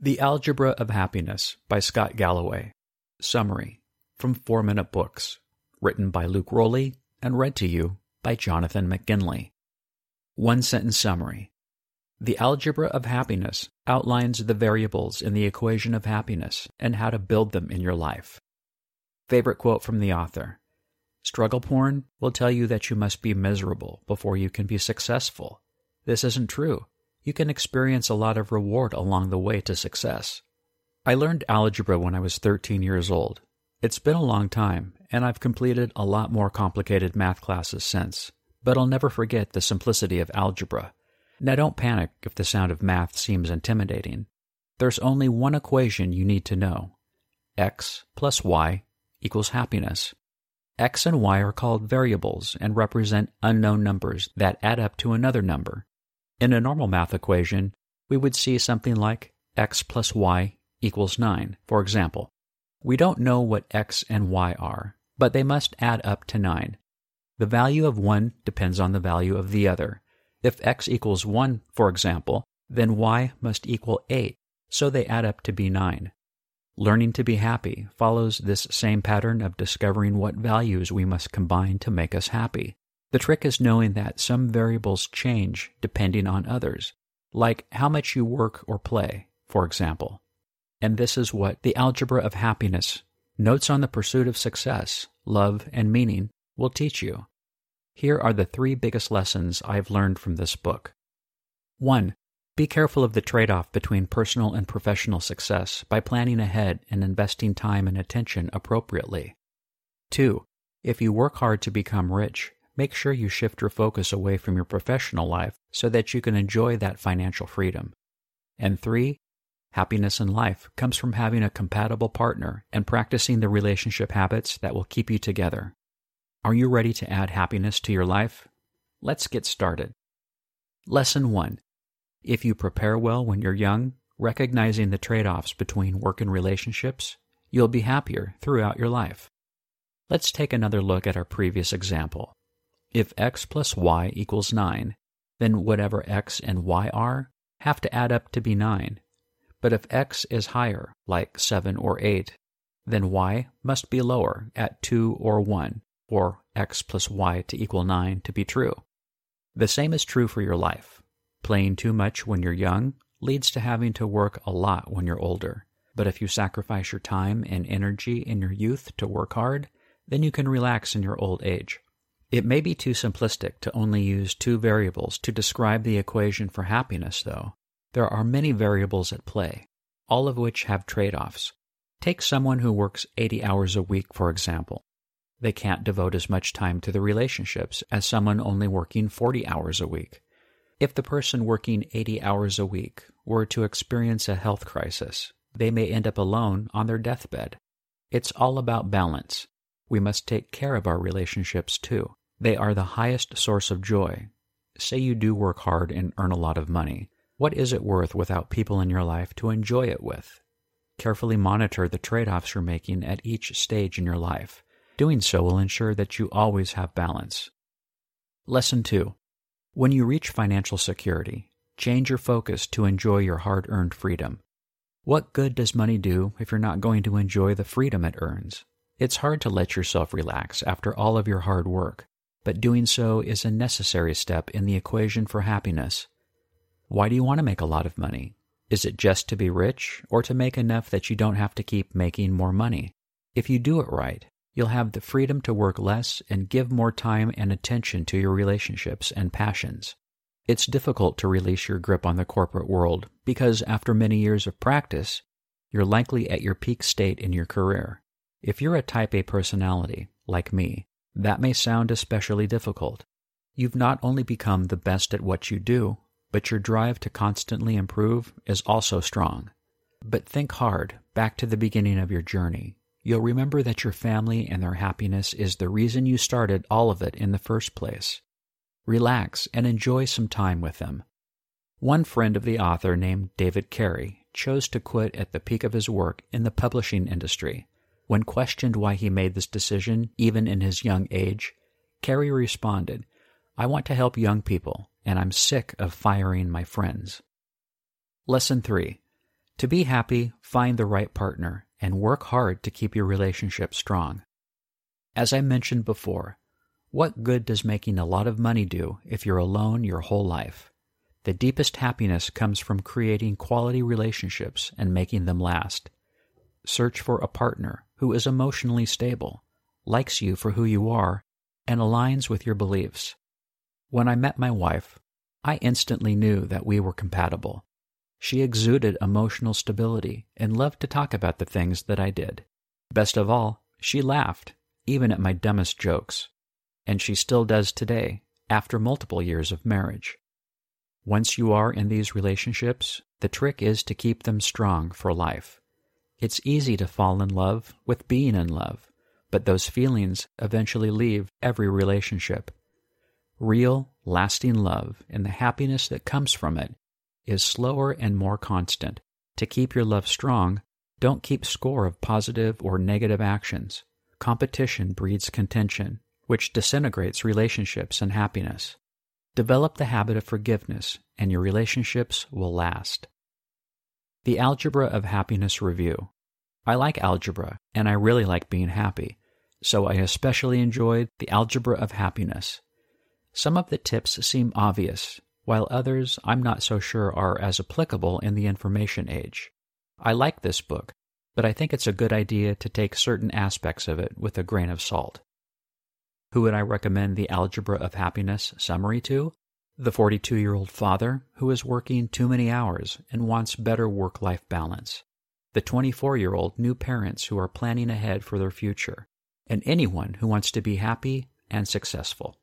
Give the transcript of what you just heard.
The Algebra of Happiness by Scott Galloway. Summary from Four Minute Books. Written by Luke Rowley and read to you by Jonathan McGinley. One sentence summary. The Algebra of Happiness outlines the variables in the equation of happiness and how to build them in your life. Favorite quote from the author Struggle porn will tell you that you must be miserable before you can be successful. This isn't true you can experience a lot of reward along the way to success. I learned algebra when I was 13 years old. It's been a long time, and I've completed a lot more complicated math classes since, but I'll never forget the simplicity of algebra. Now don't panic if the sound of math seems intimidating. There's only one equation you need to know. x plus y equals happiness. x and y are called variables and represent unknown numbers that add up to another number. In a normal math equation, we would see something like x plus y equals 9, for example. We don't know what x and y are, but they must add up to 9. The value of one depends on the value of the other. If x equals 1, for example, then y must equal 8, so they add up to be 9. Learning to be happy follows this same pattern of discovering what values we must combine to make us happy. The trick is knowing that some variables change depending on others, like how much you work or play, for example. And this is what the Algebra of Happiness, Notes on the Pursuit of Success, Love, and Meaning will teach you. Here are the three biggest lessons I've learned from this book. 1. Be careful of the trade off between personal and professional success by planning ahead and investing time and attention appropriately. 2. If you work hard to become rich, make sure you shift your focus away from your professional life so that you can enjoy that financial freedom. And three, happiness in life comes from having a compatible partner and practicing the relationship habits that will keep you together. Are you ready to add happiness to your life? Let's get started. Lesson 1 If you prepare well when you're young, recognizing the trade offs between work and relationships, you'll be happier throughout your life. Let's take another look at our previous example. If x plus y equals 9, then whatever x and y are have to add up to be 9. But if x is higher, like 7 or 8, then y must be lower at 2 or 1 for x plus y to equal 9 to be true. The same is true for your life. Playing too much when you're young leads to having to work a lot when you're older. But if you sacrifice your time and energy in your youth to work hard, then you can relax in your old age. It may be too simplistic to only use two variables to describe the equation for happiness, though. There are many variables at play, all of which have trade offs. Take someone who works 80 hours a week, for example. They can't devote as much time to the relationships as someone only working 40 hours a week. If the person working 80 hours a week were to experience a health crisis, they may end up alone on their deathbed. It's all about balance. We must take care of our relationships too. They are the highest source of joy. Say you do work hard and earn a lot of money. What is it worth without people in your life to enjoy it with? Carefully monitor the trade offs you're making at each stage in your life. Doing so will ensure that you always have balance. Lesson 2 When you reach financial security, change your focus to enjoy your hard earned freedom. What good does money do if you're not going to enjoy the freedom it earns? It's hard to let yourself relax after all of your hard work but doing so is a necessary step in the equation for happiness. Why do you want to make a lot of money? Is it just to be rich or to make enough that you don't have to keep making more money? If you do it right, you'll have the freedom to work less and give more time and attention to your relationships and passions. It's difficult to release your grip on the corporate world because after many years of practice, you're likely at your peak state in your career. If you're a type A personality, like me, that may sound especially difficult. You've not only become the best at what you do, but your drive to constantly improve is also strong. But think hard back to the beginning of your journey. You'll remember that your family and their happiness is the reason you started all of it in the first place. Relax and enjoy some time with them. One friend of the author named David Carey chose to quit at the peak of his work in the publishing industry. When questioned why he made this decision, even in his young age, Carey responded, I want to help young people, and I'm sick of firing my friends. Lesson 3 To be happy, find the right partner and work hard to keep your relationship strong. As I mentioned before, what good does making a lot of money do if you're alone your whole life? The deepest happiness comes from creating quality relationships and making them last. Search for a partner who is emotionally stable, likes you for who you are, and aligns with your beliefs. When I met my wife, I instantly knew that we were compatible. She exuded emotional stability and loved to talk about the things that I did. Best of all, she laughed, even at my dumbest jokes. And she still does today, after multiple years of marriage. Once you are in these relationships, the trick is to keep them strong for life. It's easy to fall in love with being in love, but those feelings eventually leave every relationship. Real, lasting love and the happiness that comes from it is slower and more constant. To keep your love strong, don't keep score of positive or negative actions. Competition breeds contention, which disintegrates relationships and happiness. Develop the habit of forgiveness, and your relationships will last. The Algebra of Happiness Review. I like algebra, and I really like being happy, so I especially enjoyed the Algebra of Happiness. Some of the tips seem obvious, while others I'm not so sure are as applicable in the information age. I like this book, but I think it's a good idea to take certain aspects of it with a grain of salt. Who would I recommend the Algebra of Happiness summary to? The 42 year old father who is working too many hours and wants better work life balance. The 24 year old new parents who are planning ahead for their future. And anyone who wants to be happy and successful.